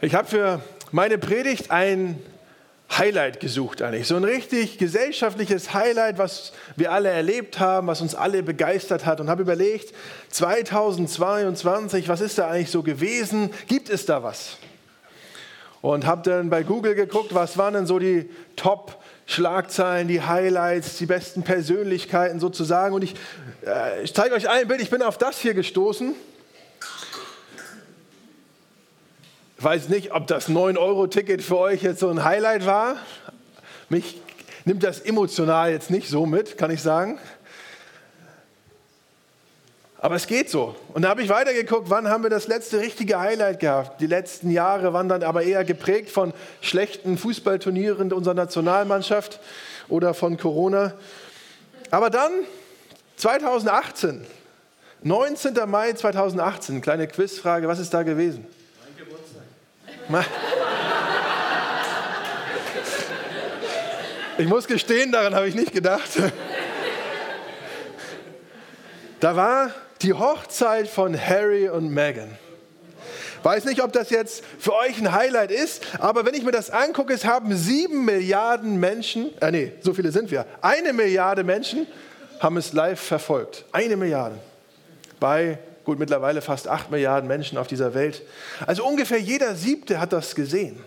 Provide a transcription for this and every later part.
Ich habe für meine Predigt ein Highlight gesucht eigentlich. So ein richtig gesellschaftliches Highlight, was wir alle erlebt haben, was uns alle begeistert hat und habe überlegt, 2022, was ist da eigentlich so gewesen? Gibt es da was? Und habe dann bei Google geguckt, was waren denn so die Top-Schlagzeilen, die Highlights, die besten Persönlichkeiten sozusagen. Und ich, äh, ich zeige euch ein Bild, ich bin auf das hier gestoßen. Ich weiß nicht, ob das 9-Euro-Ticket für euch jetzt so ein Highlight war. Mich nimmt das emotional jetzt nicht so mit, kann ich sagen. Aber es geht so. Und da habe ich weitergeguckt, wann haben wir das letzte richtige Highlight gehabt. Die letzten Jahre waren dann aber eher geprägt von schlechten Fußballturnieren unserer Nationalmannschaft oder von Corona. Aber dann 2018, 19. Mai 2018, kleine Quizfrage, was ist da gewesen? Ich muss gestehen, daran habe ich nicht gedacht. Da war die Hochzeit von Harry und Meghan. Weiß nicht, ob das jetzt für euch ein Highlight ist, aber wenn ich mir das angucke, es haben sieben Milliarden Menschen, äh nee, so viele sind wir, eine Milliarde Menschen haben es live verfolgt. Eine Milliarde. Bei Gut, mittlerweile fast acht Milliarden Menschen auf dieser Welt. Also ungefähr jeder Siebte hat das gesehen.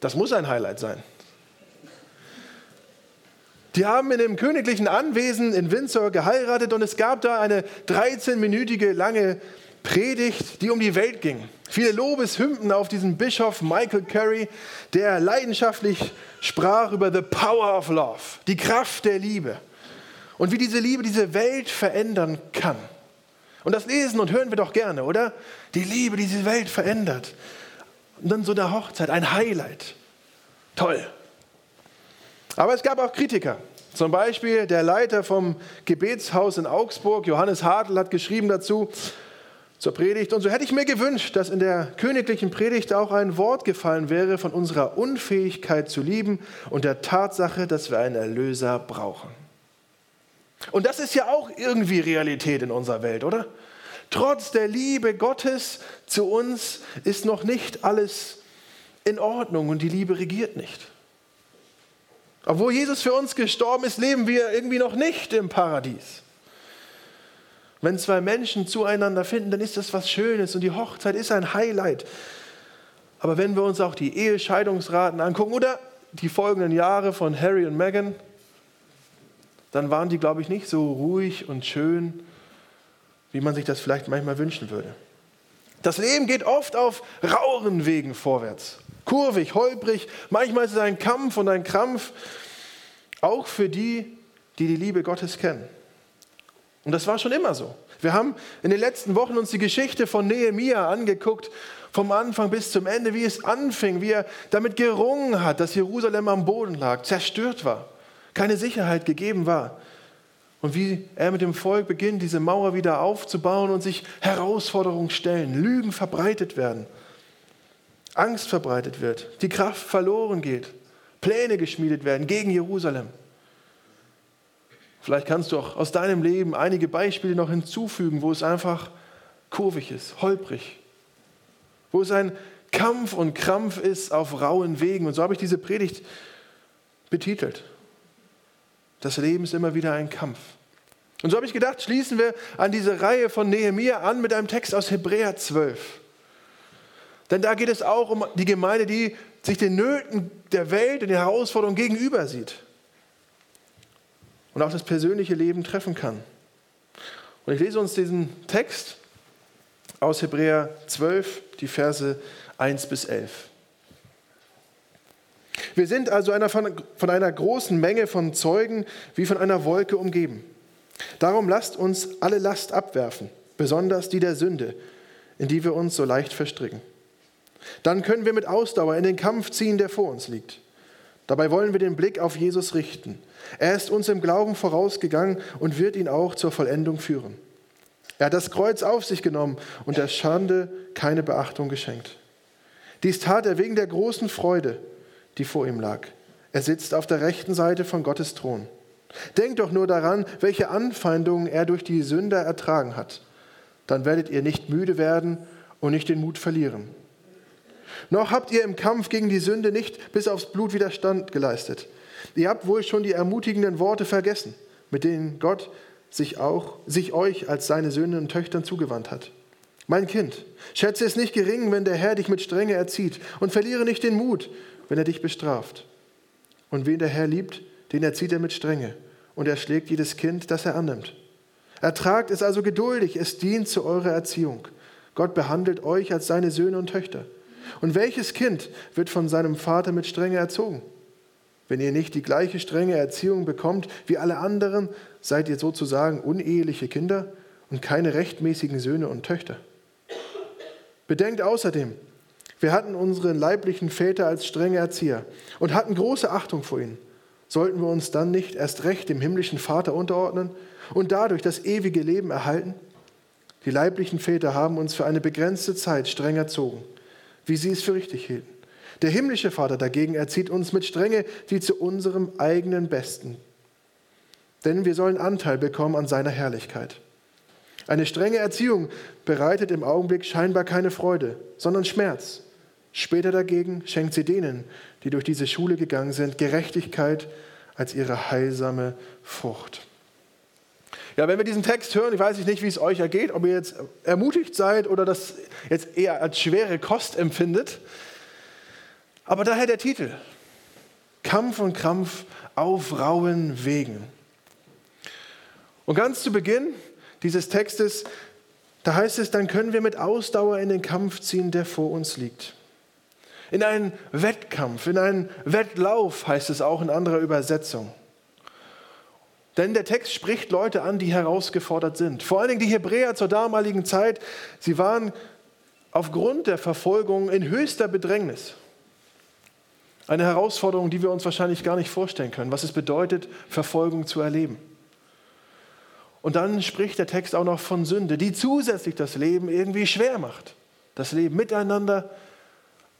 Das muss ein Highlight sein. Die haben in dem königlichen Anwesen in Windsor geheiratet und es gab da eine 13-minütige lange Predigt, die um die Welt ging. Viele Lobeshymnen auf diesen Bischof Michael Curry, der leidenschaftlich sprach über the power of love, die Kraft der Liebe und wie diese Liebe diese Welt verändern kann. Und das lesen und hören wir doch gerne, oder? Die Liebe, die diese Welt verändert. Und dann so eine Hochzeit, ein Highlight. Toll. Aber es gab auch Kritiker. Zum Beispiel der Leiter vom Gebetshaus in Augsburg, Johannes Hartl, hat geschrieben dazu zur Predigt. Und so hätte ich mir gewünscht, dass in der königlichen Predigt auch ein Wort gefallen wäre von unserer Unfähigkeit zu lieben und der Tatsache, dass wir einen Erlöser brauchen. Und das ist ja auch irgendwie Realität in unserer Welt, oder? Trotz der Liebe Gottes zu uns ist noch nicht alles in Ordnung und die Liebe regiert nicht. Obwohl Jesus für uns gestorben ist, leben wir irgendwie noch nicht im Paradies. Wenn zwei Menschen zueinander finden, dann ist das was Schönes und die Hochzeit ist ein Highlight. Aber wenn wir uns auch die Ehescheidungsraten angucken oder die folgenden Jahre von Harry und Meghan, dann waren die, glaube ich, nicht so ruhig und schön, wie man sich das vielleicht manchmal wünschen würde. Das Leben geht oft auf raueren Wegen vorwärts. Kurvig, holprig, manchmal ist es ein Kampf und ein Krampf, auch für die, die die Liebe Gottes kennen. Und das war schon immer so. Wir haben in den letzten Wochen uns die Geschichte von Nehemia angeguckt, vom Anfang bis zum Ende, wie es anfing, wie er damit gerungen hat, dass Jerusalem am Boden lag, zerstört war keine Sicherheit gegeben war. Und wie er mit dem Volk beginnt, diese Mauer wieder aufzubauen und sich Herausforderungen stellen, Lügen verbreitet werden, Angst verbreitet wird, die Kraft verloren geht, Pläne geschmiedet werden gegen Jerusalem. Vielleicht kannst du auch aus deinem Leben einige Beispiele noch hinzufügen, wo es einfach kurvig ist, holprig, wo es ein Kampf und Krampf ist auf rauen Wegen. Und so habe ich diese Predigt betitelt. Das Leben ist immer wieder ein Kampf. Und so habe ich gedacht, schließen wir an diese Reihe von Nehemiah an mit einem Text aus Hebräer 12. Denn da geht es auch um die Gemeinde, die sich den Nöten der Welt und den Herausforderungen gegenüber sieht und auch das persönliche Leben treffen kann. Und ich lese uns diesen Text aus Hebräer 12, die Verse 1 bis 11. Wir sind also einer von, von einer großen Menge von Zeugen wie von einer Wolke umgeben. Darum lasst uns alle Last abwerfen, besonders die der Sünde, in die wir uns so leicht verstricken. Dann können wir mit Ausdauer in den Kampf ziehen, der vor uns liegt. Dabei wollen wir den Blick auf Jesus richten. Er ist uns im Glauben vorausgegangen und wird ihn auch zur Vollendung führen. Er hat das Kreuz auf sich genommen und der Schande keine Beachtung geschenkt. Dies tat er wegen der großen Freude, die vor ihm lag. Er sitzt auf der rechten Seite von Gottes Thron. Denkt doch nur daran, welche Anfeindungen er durch die Sünder ertragen hat. Dann werdet ihr nicht müde werden und nicht den Mut verlieren. Noch habt ihr im Kampf gegen die Sünde nicht bis aufs Blut Widerstand geleistet. Ihr habt wohl schon die ermutigenden Worte vergessen, mit denen Gott sich auch sich euch als seine Söhne und Töchtern zugewandt hat. Mein Kind, schätze es nicht gering, wenn der Herr dich mit Strenge erzieht und verliere nicht den Mut, wenn er dich bestraft. Und wen der Herr liebt, den erzieht er mit Strenge und er schlägt jedes Kind, das er annimmt. Ertragt es also geduldig, es dient zu eurer Erziehung. Gott behandelt euch als seine Söhne und Töchter. Und welches Kind wird von seinem Vater mit Strenge erzogen? Wenn ihr nicht die gleiche strenge Erziehung bekommt wie alle anderen, seid ihr sozusagen uneheliche Kinder und keine rechtmäßigen Söhne und Töchter. Bedenkt außerdem, wir hatten unseren leiblichen Väter als strenge Erzieher und hatten große Achtung vor ihnen. Sollten wir uns dann nicht erst recht dem himmlischen Vater unterordnen und dadurch das ewige Leben erhalten? Die leiblichen Väter haben uns für eine begrenzte Zeit streng erzogen, wie sie es für richtig hielten. Der himmlische Vater dagegen erzieht uns mit Strenge, die zu unserem eigenen Besten. Denn wir sollen Anteil bekommen an seiner Herrlichkeit. Eine strenge Erziehung bereitet im Augenblick scheinbar keine Freude, sondern Schmerz. Später dagegen schenkt sie denen, die durch diese Schule gegangen sind, Gerechtigkeit als ihre heilsame Frucht. Ja, wenn wir diesen Text hören, ich weiß nicht, wie es euch ergeht, ob ihr jetzt ermutigt seid oder das jetzt eher als schwere Kost empfindet. Aber daher der Titel. Kampf und Krampf auf rauen Wegen. Und ganz zu Beginn dieses Textes, da heißt es, dann können wir mit Ausdauer in den Kampf ziehen, der vor uns liegt. In einen Wettkampf, in einen Wettlauf heißt es auch in anderer Übersetzung. Denn der Text spricht Leute an, die herausgefordert sind. Vor allen Dingen die Hebräer zur damaligen Zeit, sie waren aufgrund der Verfolgung in höchster Bedrängnis. Eine Herausforderung, die wir uns wahrscheinlich gar nicht vorstellen können, was es bedeutet, Verfolgung zu erleben. Und dann spricht der Text auch noch von Sünde, die zusätzlich das Leben irgendwie schwer macht. Das Leben miteinander,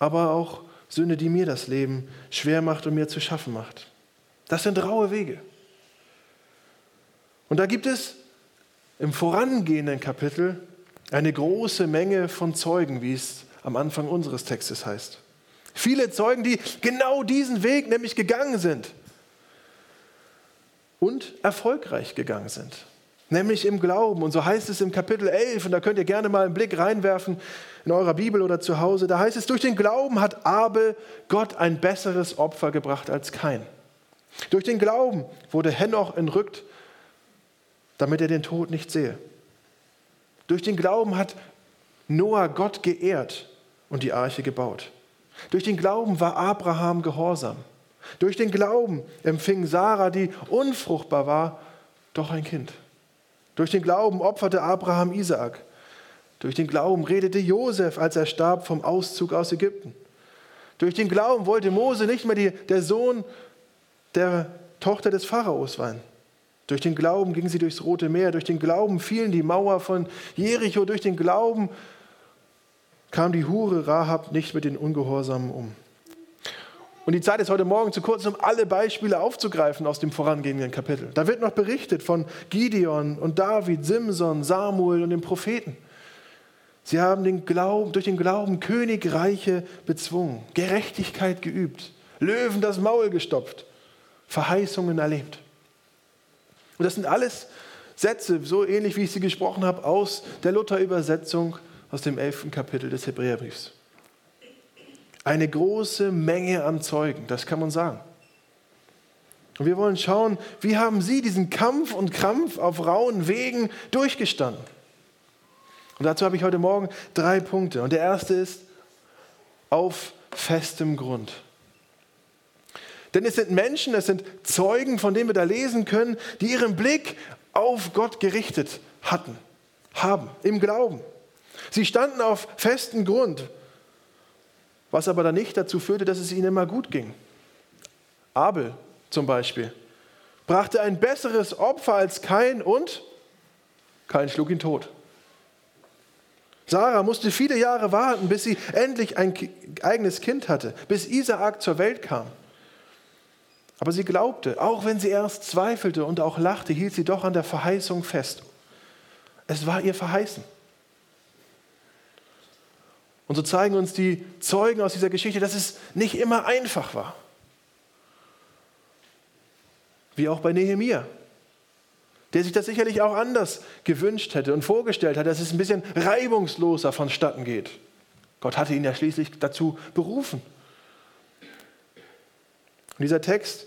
aber auch Sünde, die mir das Leben schwer macht und mir zu schaffen macht. Das sind raue Wege. Und da gibt es im vorangehenden Kapitel eine große Menge von Zeugen, wie es am Anfang unseres Textes heißt. Viele Zeugen, die genau diesen Weg nämlich gegangen sind und erfolgreich gegangen sind nämlich im Glauben. Und so heißt es im Kapitel 11, und da könnt ihr gerne mal einen Blick reinwerfen in eurer Bibel oder zu Hause. Da heißt es, durch den Glauben hat Abel Gott ein besseres Opfer gebracht als kein. Durch den Glauben wurde Henoch entrückt, damit er den Tod nicht sehe. Durch den Glauben hat Noah Gott geehrt und die Arche gebaut. Durch den Glauben war Abraham gehorsam. Durch den Glauben empfing Sarah, die unfruchtbar war, doch ein Kind. Durch den Glauben opferte Abraham Isaak. Durch den Glauben redete Josef, als er starb, vom Auszug aus Ägypten. Durch den Glauben wollte Mose nicht mehr die, der Sohn der Tochter des Pharaos sein. Durch den Glauben ging sie durchs Rote Meer. Durch den Glauben fielen die Mauer von Jericho. Durch den Glauben kam die Hure Rahab nicht mit den Ungehorsamen um. Und die Zeit ist heute Morgen zu kurz, um alle Beispiele aufzugreifen aus dem vorangehenden Kapitel. Da wird noch berichtet von Gideon und David, Simson, Samuel und den Propheten. Sie haben den Glauben, durch den Glauben Königreiche bezwungen, Gerechtigkeit geübt, Löwen das Maul gestopft, Verheißungen erlebt. Und das sind alles Sätze, so ähnlich wie ich sie gesprochen habe, aus der Luther-Übersetzung aus dem elften Kapitel des Hebräerbriefs. Eine große Menge an Zeugen, das kann man sagen. Und wir wollen schauen, wie haben sie diesen Kampf und Krampf auf rauen Wegen durchgestanden. Und dazu habe ich heute Morgen drei Punkte. Und der erste ist auf festem Grund. Denn es sind Menschen, es sind Zeugen, von denen wir da lesen können, die ihren Blick auf Gott gerichtet hatten, haben, im Glauben. Sie standen auf festem Grund was aber dann nicht dazu führte, dass es ihnen immer gut ging. Abel zum Beispiel brachte ein besseres Opfer als Kain und Kain schlug ihn tot. Sarah musste viele Jahre warten, bis sie endlich ein eigenes Kind hatte, bis Isaak zur Welt kam. Aber sie glaubte, auch wenn sie erst zweifelte und auch lachte, hielt sie doch an der Verheißung fest. Es war ihr verheißen. Und so zeigen uns die Zeugen aus dieser Geschichte, dass es nicht immer einfach war. Wie auch bei Nehemia, der sich das sicherlich auch anders gewünscht hätte und vorgestellt hat, dass es ein bisschen reibungsloser vonstatten geht. Gott hatte ihn ja schließlich dazu berufen. Und dieser Text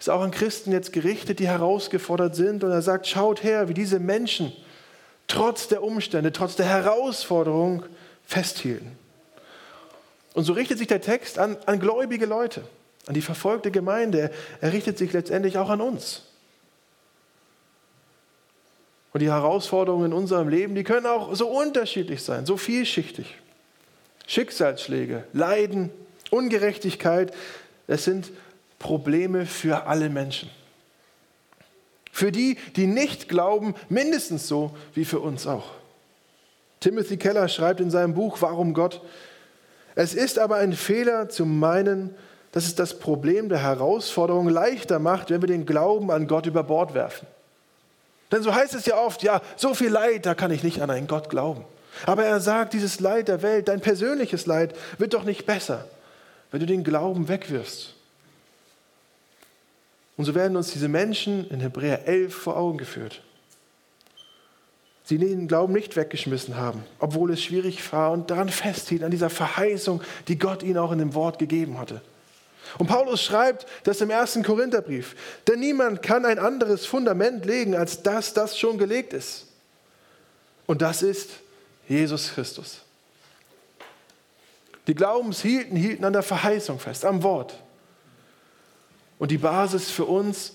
ist auch an Christen jetzt gerichtet, die herausgefordert sind. Und er sagt, schaut her, wie diese Menschen trotz der Umstände, trotz der Herausforderung festhielten. Und so richtet sich der Text an, an gläubige Leute, an die verfolgte Gemeinde. Er richtet sich letztendlich auch an uns. Und die Herausforderungen in unserem Leben, die können auch so unterschiedlich sein, so vielschichtig. Schicksalsschläge, Leiden, Ungerechtigkeit, es sind Probleme für alle Menschen. Für die, die nicht glauben, mindestens so wie für uns auch. Timothy Keller schreibt in seinem Buch Warum Gott, es ist aber ein Fehler zu meinen, dass es das Problem der Herausforderung leichter macht, wenn wir den Glauben an Gott über Bord werfen. Denn so heißt es ja oft, ja, so viel Leid, da kann ich nicht an einen Gott glauben. Aber er sagt, dieses Leid der Welt, dein persönliches Leid, wird doch nicht besser, wenn du den Glauben wegwirfst. Und so werden uns diese Menschen in Hebräer 11 vor Augen geführt sie den Glauben nicht weggeschmissen haben, obwohl es schwierig war und daran festhielten, an dieser Verheißung, die Gott ihnen auch in dem Wort gegeben hatte. Und Paulus schreibt das im ersten Korintherbrief, denn niemand kann ein anderes Fundament legen, als das, das schon gelegt ist. Und das ist Jesus Christus. Die Glaubenshielten hielten an der Verheißung fest, am Wort. Und die Basis für uns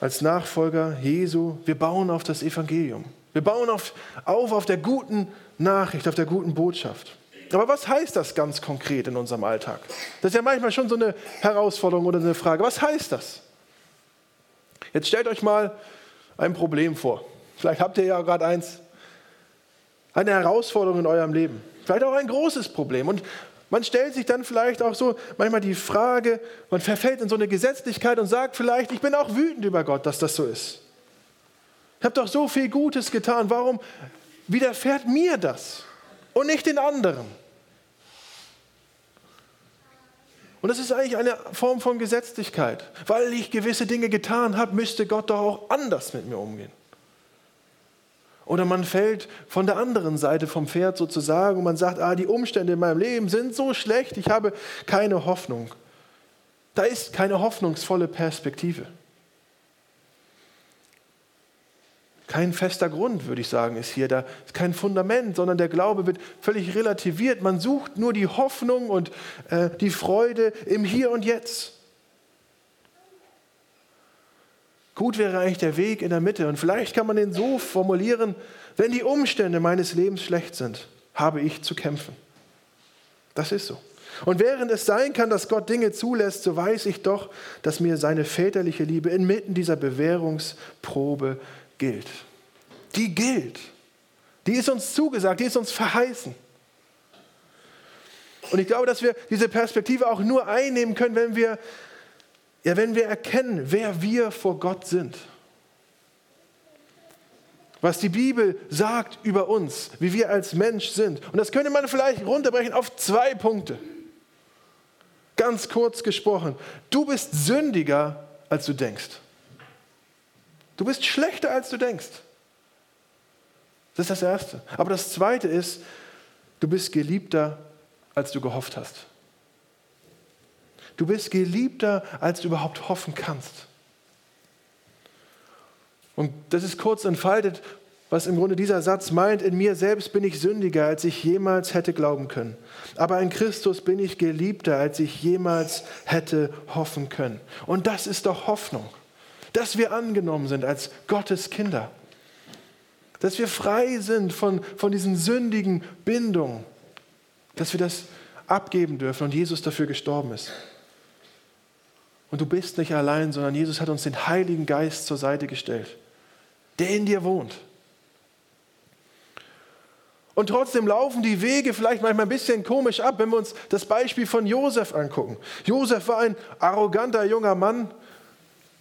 als Nachfolger Jesu, wir bauen auf das Evangelium. Wir bauen auf, auf auf der guten Nachricht, auf der guten Botschaft. Aber was heißt das ganz konkret in unserem Alltag? Das ist ja manchmal schon so eine Herausforderung oder eine Frage. Was heißt das? Jetzt stellt euch mal ein Problem vor. Vielleicht habt ihr ja gerade eins. Eine Herausforderung in eurem Leben. Vielleicht auch ein großes Problem. Und man stellt sich dann vielleicht auch so manchmal die Frage, man verfällt in so eine Gesetzlichkeit und sagt vielleicht, ich bin auch wütend über Gott, dass das so ist. Ich habe doch so viel Gutes getan, warum widerfährt mir das und nicht den anderen? Und das ist eigentlich eine Form von Gesetzlichkeit. Weil ich gewisse Dinge getan habe, müsste Gott doch auch anders mit mir umgehen. Oder man fällt von der anderen Seite vom Pferd sozusagen und man sagt, ah, die Umstände in meinem Leben sind so schlecht, ich habe keine Hoffnung. Da ist keine hoffnungsvolle Perspektive. Kein fester Grund, würde ich sagen, ist hier. Da ist kein Fundament, sondern der Glaube wird völlig relativiert. Man sucht nur die Hoffnung und äh, die Freude im Hier und Jetzt. Gut wäre eigentlich der Weg in der Mitte. Und vielleicht kann man den so formulieren, wenn die Umstände meines Lebens schlecht sind, habe ich zu kämpfen. Das ist so. Und während es sein kann, dass Gott Dinge zulässt, so weiß ich doch, dass mir seine väterliche Liebe inmitten dieser Bewährungsprobe gilt. Die gilt. Die ist uns zugesagt, die ist uns verheißen. Und ich glaube, dass wir diese Perspektive auch nur einnehmen können, wenn wir ja, wenn wir erkennen, wer wir vor Gott sind, was die Bibel sagt über uns, wie wir als Mensch sind. Und das könnte man vielleicht runterbrechen auf zwei Punkte. Ganz kurz gesprochen, du bist sündiger, als du denkst. Du bist schlechter, als du denkst. Das ist das Erste. Aber das Zweite ist, du bist geliebter, als du gehofft hast. Du bist geliebter, als du überhaupt hoffen kannst. Und das ist kurz entfaltet, was im Grunde dieser Satz meint, in mir selbst bin ich sündiger, als ich jemals hätte glauben können. Aber in Christus bin ich geliebter, als ich jemals hätte hoffen können. Und das ist doch Hoffnung, dass wir angenommen sind als Gottes Kinder, dass wir frei sind von, von diesen sündigen Bindungen, dass wir das abgeben dürfen und Jesus dafür gestorben ist. Und du bist nicht allein, sondern Jesus hat uns den Heiligen Geist zur Seite gestellt, der in dir wohnt. Und trotzdem laufen die Wege vielleicht manchmal ein bisschen komisch ab, wenn wir uns das Beispiel von Josef angucken. Josef war ein arroganter junger Mann,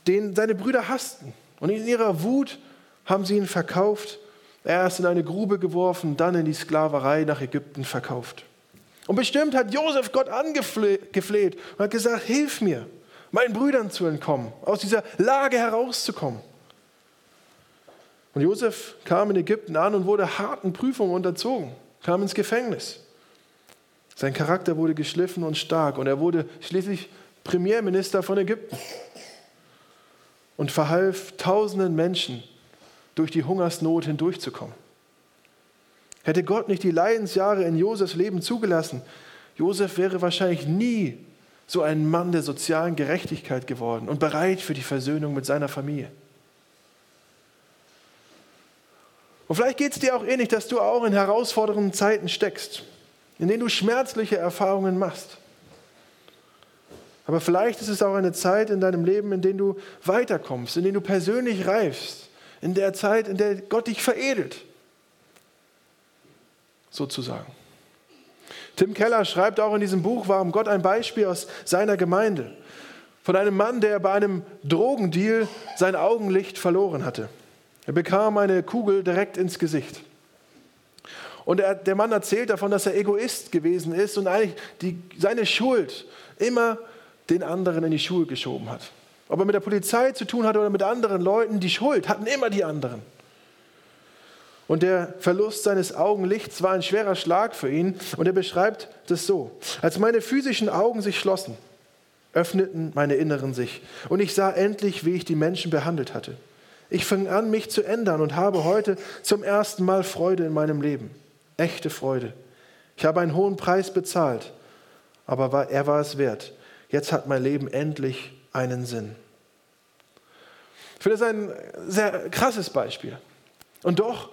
den seine Brüder hassten. Und in ihrer Wut haben sie ihn verkauft Erst in eine Grube geworfen, dann in die Sklaverei nach Ägypten verkauft. Und bestimmt hat Josef Gott angefleht und hat gesagt, hilf mir, meinen Brüdern zu entkommen, aus dieser Lage herauszukommen. Und Josef kam in Ägypten an und wurde harten Prüfungen unterzogen, kam ins Gefängnis. Sein Charakter wurde geschliffen und stark und er wurde schließlich Premierminister von Ägypten und verhalf tausenden Menschen durch die Hungersnot hindurchzukommen. Hätte Gott nicht die Leidensjahre in Josefs Leben zugelassen, Josef wäre wahrscheinlich nie so ein Mann der sozialen Gerechtigkeit geworden und bereit für die Versöhnung mit seiner Familie. Und vielleicht geht es dir auch ähnlich, dass du auch in herausfordernden Zeiten steckst, in denen du schmerzliche Erfahrungen machst. Aber vielleicht ist es auch eine Zeit in deinem Leben, in der du weiterkommst, in der du persönlich reifst, in der Zeit, in der Gott dich veredelt, sozusagen. Tim Keller schreibt auch in diesem Buch, warum Gott ein Beispiel aus seiner Gemeinde, von einem Mann, der bei einem Drogendeal sein Augenlicht verloren hatte. Er bekam eine Kugel direkt ins Gesicht. Und er, der Mann erzählt davon, dass er Egoist gewesen ist und eigentlich die, seine Schuld immer den anderen in die Schuhe geschoben hat. Ob er mit der Polizei zu tun hatte oder mit anderen Leuten, die Schuld hatten immer die anderen. Und der Verlust seines Augenlichts war ein schwerer Schlag für ihn. Und er beschreibt das so. Als meine physischen Augen sich schlossen, öffneten meine Inneren sich. Und ich sah endlich, wie ich die Menschen behandelt hatte. Ich fing an, mich zu ändern und habe heute zum ersten Mal Freude in meinem Leben. Echte Freude. Ich habe einen hohen Preis bezahlt, aber er war es wert. Jetzt hat mein Leben endlich einen Sinn. Ich finde das ein sehr krasses Beispiel. Und doch,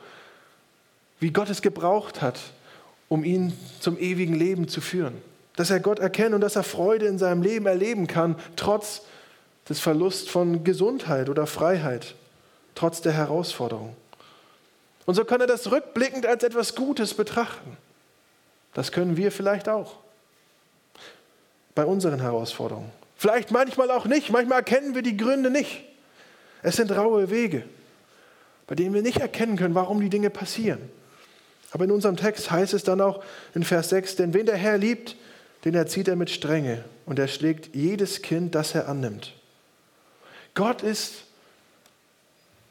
wie Gott es gebraucht hat, um ihn zum ewigen Leben zu führen. Dass er Gott erkennt und dass er Freude in seinem Leben erleben kann, trotz des Verlusts von Gesundheit oder Freiheit, trotz der Herausforderung. Und so kann er das rückblickend als etwas Gutes betrachten. Das können wir vielleicht auch bei unseren Herausforderungen. Vielleicht manchmal auch nicht, manchmal erkennen wir die Gründe nicht. Es sind raue Wege, bei denen wir nicht erkennen können, warum die Dinge passieren. Aber in unserem Text heißt es dann auch in Vers 6, denn wen der Herr liebt, den erzieht er mit Strenge und er schlägt jedes Kind, das er annimmt. Gott ist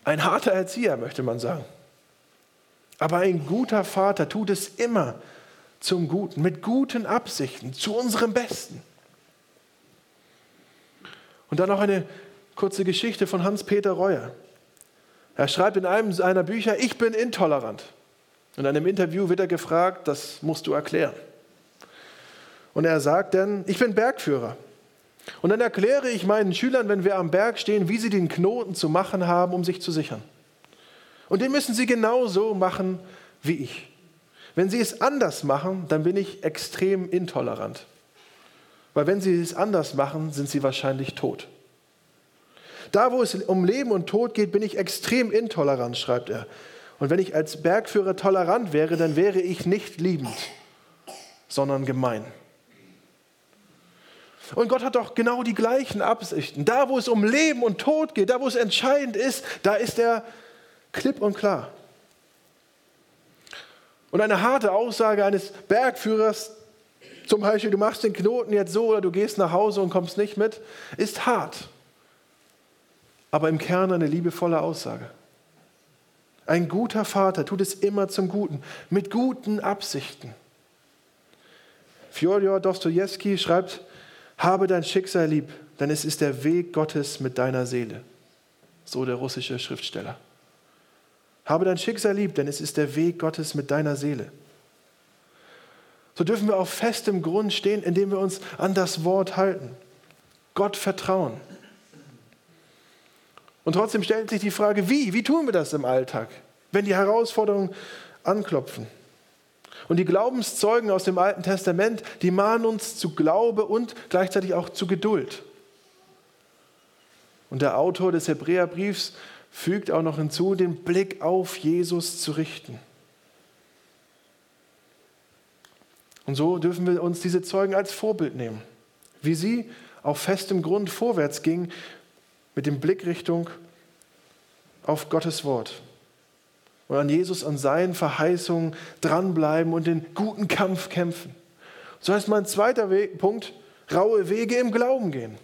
ein harter Erzieher, möchte man sagen. Aber ein guter Vater tut es immer zum Guten, mit guten Absichten, zu unserem Besten. Und dann noch eine kurze Geschichte von Hans-Peter Reuer. Er schreibt in einem seiner Bücher, ich bin intolerant. In einem Interview wird er gefragt, das musst du erklären. Und er sagt dann, ich bin Bergführer. Und dann erkläre ich meinen Schülern, wenn wir am Berg stehen, wie sie den Knoten zu machen haben, um sich zu sichern. Und den müssen sie genauso machen wie ich. Wenn sie es anders machen, dann bin ich extrem intolerant. Weil wenn sie es anders machen, sind sie wahrscheinlich tot. Da, wo es um Leben und Tod geht, bin ich extrem intolerant, schreibt er. Und wenn ich als Bergführer tolerant wäre, dann wäre ich nicht liebend, sondern gemein. Und Gott hat doch genau die gleichen Absichten. Da, wo es um Leben und Tod geht, da, wo es entscheidend ist, da ist er klipp und klar. Und eine harte Aussage eines Bergführers, zum Beispiel, du machst den Knoten jetzt so oder du gehst nach Hause und kommst nicht mit, ist hart. Aber im Kern eine liebevolle Aussage. Ein guter Vater tut es immer zum Guten, mit guten Absichten. Fjodor Dostoevsky schreibt, habe dein Schicksal lieb, denn es ist der Weg Gottes mit deiner Seele. So der russische Schriftsteller. Habe dein Schicksal lieb, denn es ist der Weg Gottes mit deiner Seele so dürfen wir auf festem Grund stehen, indem wir uns an das Wort halten, Gott vertrauen. Und trotzdem stellt sich die Frage, wie? Wie tun wir das im Alltag, wenn die Herausforderungen anklopfen? Und die Glaubenszeugen aus dem Alten Testament, die mahnen uns zu Glaube und gleichzeitig auch zu Geduld. Und der Autor des Hebräerbriefs fügt auch noch hinzu, den Blick auf Jesus zu richten. Und so dürfen wir uns diese Zeugen als Vorbild nehmen, wie sie auf festem Grund vorwärts gingen mit dem Blickrichtung auf Gottes Wort. und an Jesus und seinen Verheißungen dranbleiben und den guten Kampf kämpfen. So heißt mein zweiter Weg, Punkt, raue Wege im Glauben gehen.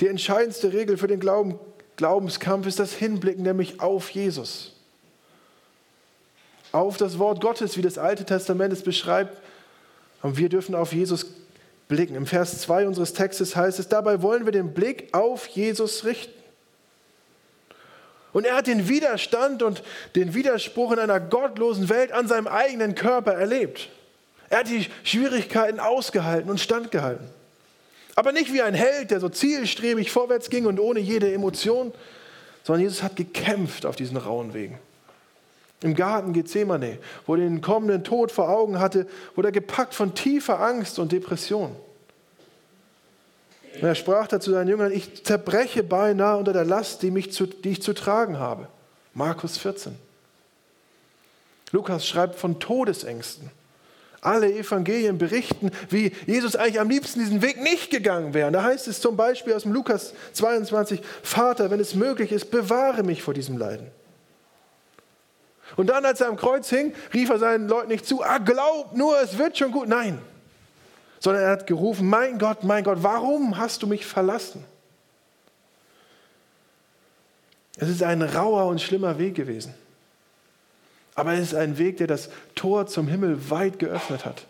Die entscheidendste Regel für den Glauben, Glaubenskampf ist das Hinblicken nämlich auf Jesus. Auf das Wort Gottes, wie das Alte Testament es beschreibt. Und wir dürfen auf Jesus blicken. Im Vers 2 unseres Textes heißt es, dabei wollen wir den Blick auf Jesus richten. Und er hat den Widerstand und den Widerspruch in einer gottlosen Welt an seinem eigenen Körper erlebt. Er hat die Schwierigkeiten ausgehalten und standgehalten. Aber nicht wie ein Held, der so zielstrebig vorwärts ging und ohne jede Emotion, sondern Jesus hat gekämpft auf diesen rauen Wegen. Im Garten Gethsemane, wo er den kommenden Tod vor Augen hatte, wurde er gepackt von tiefer Angst und Depression. Und er sprach da zu seinen Jüngern, ich zerbreche beinahe unter der Last, die, mich zu, die ich zu tragen habe. Markus 14. Lukas schreibt von Todesängsten. Alle Evangelien berichten, wie Jesus eigentlich am liebsten diesen Weg nicht gegangen wäre. Da heißt es zum Beispiel aus dem Lukas 22, Vater, wenn es möglich ist, bewahre mich vor diesem Leiden. Und dann, als er am Kreuz hing, rief er seinen Leuten nicht zu, ah, glaub nur, es wird schon gut. Nein, sondern er hat gerufen, mein Gott, mein Gott, warum hast du mich verlassen? Es ist ein rauer und schlimmer Weg gewesen. Aber es ist ein Weg, der das Tor zum Himmel weit geöffnet hat.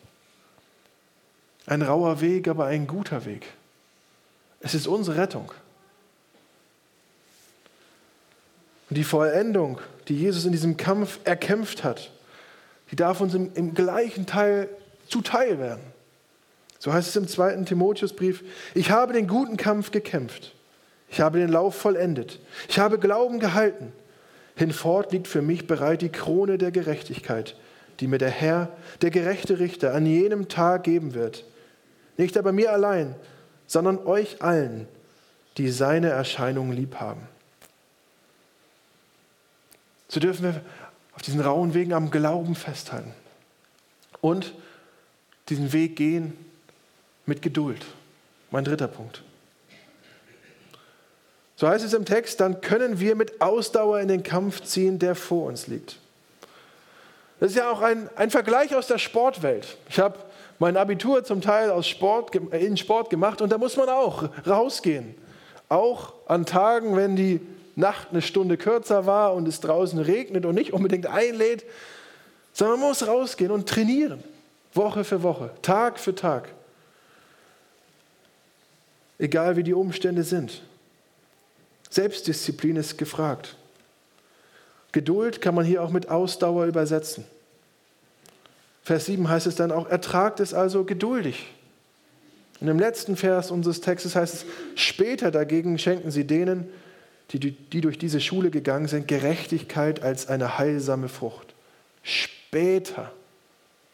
Ein rauer Weg, aber ein guter Weg. Es ist unsere Rettung. Und die Vollendung, die Jesus in diesem Kampf erkämpft hat, die darf uns im, im gleichen Teil zuteil werden. So heißt es im zweiten Timotheusbrief, ich habe den guten Kampf gekämpft. Ich habe den Lauf vollendet. Ich habe Glauben gehalten. Hinfort liegt für mich bereit die Krone der Gerechtigkeit, die mir der Herr, der gerechte Richter, an jenem Tag geben wird. Nicht aber mir allein, sondern euch allen, die seine Erscheinung lieb haben. So dürfen wir auf diesen rauen Wegen am Glauben festhalten und diesen Weg gehen mit Geduld. Mein dritter Punkt. So heißt es im Text, dann können wir mit Ausdauer in den Kampf ziehen, der vor uns liegt. Das ist ja auch ein, ein Vergleich aus der Sportwelt. Ich habe mein Abitur zum Teil aus Sport, in Sport gemacht und da muss man auch rausgehen. Auch an Tagen, wenn die Nacht eine Stunde kürzer war und es draußen regnet und nicht unbedingt einlädt, sondern man muss rausgehen und trainieren. Woche für Woche, Tag für Tag. Egal wie die Umstände sind. Selbstdisziplin ist gefragt. Geduld kann man hier auch mit Ausdauer übersetzen. Vers 7 heißt es dann auch, ertragt es also geduldig. Und im letzten Vers unseres Textes heißt es, später dagegen schenken sie denen, die, die durch diese Schule gegangen sind, Gerechtigkeit als eine heilsame Frucht. Später.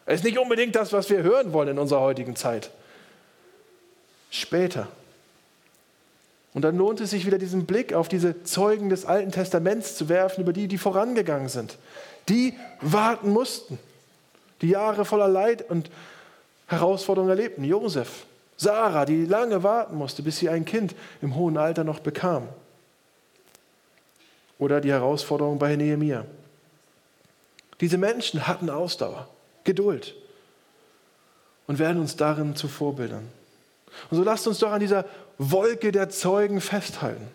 Es ist nicht unbedingt das, was wir hören wollen in unserer heutigen Zeit. Später. Und dann lohnt es sich wieder diesen Blick auf diese Zeugen des Alten Testaments zu werfen, über die, die vorangegangen sind. Die warten mussten, die Jahre voller Leid und Herausforderungen erlebten. Josef, Sarah, die lange warten musste, bis sie ein Kind im hohen Alter noch bekam. Oder die Herausforderung bei Nehemiah. Diese Menschen hatten Ausdauer, Geduld und werden uns darin zu Vorbildern. Und so lasst uns doch an dieser Wolke der Zeugen festhalten.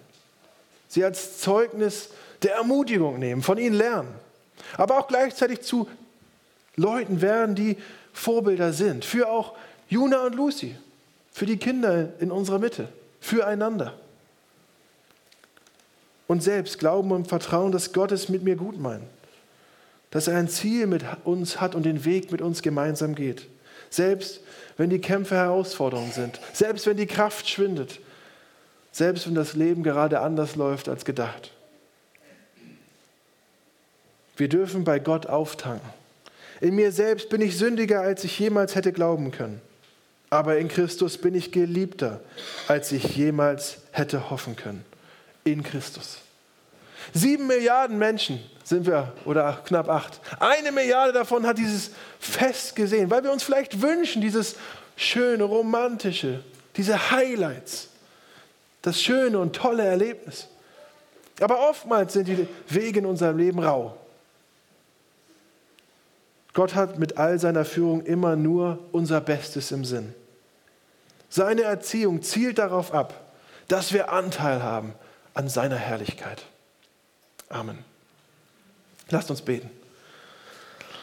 Sie als Zeugnis der Ermutigung nehmen, von ihnen lernen. Aber auch gleichzeitig zu Leuten werden, die Vorbilder sind. Für auch Juna und Lucy. Für die Kinder in unserer Mitte. Füreinander. Und selbst glauben und vertrauen, dass Gott es mit mir gut meint. Dass er ein Ziel mit uns hat und den Weg mit uns gemeinsam geht. Selbst wenn die Kämpfe Herausforderungen sind, selbst wenn die Kraft schwindet, selbst wenn das Leben gerade anders läuft als gedacht. Wir dürfen bei Gott auftanken. In mir selbst bin ich sündiger, als ich jemals hätte glauben können. Aber in Christus bin ich geliebter, als ich jemals hätte hoffen können. In Christus. Sieben Milliarden Menschen sind wir, oder knapp acht. Eine Milliarde davon hat dieses Fest gesehen, weil wir uns vielleicht wünschen, dieses schöne, romantische, diese Highlights, das schöne und tolle Erlebnis. Aber oftmals sind die Wege in unserem Leben rau. Gott hat mit all seiner Führung immer nur unser Bestes im Sinn. Seine Erziehung zielt darauf ab, dass wir Anteil haben an seiner Herrlichkeit. Amen. Lasst uns beten.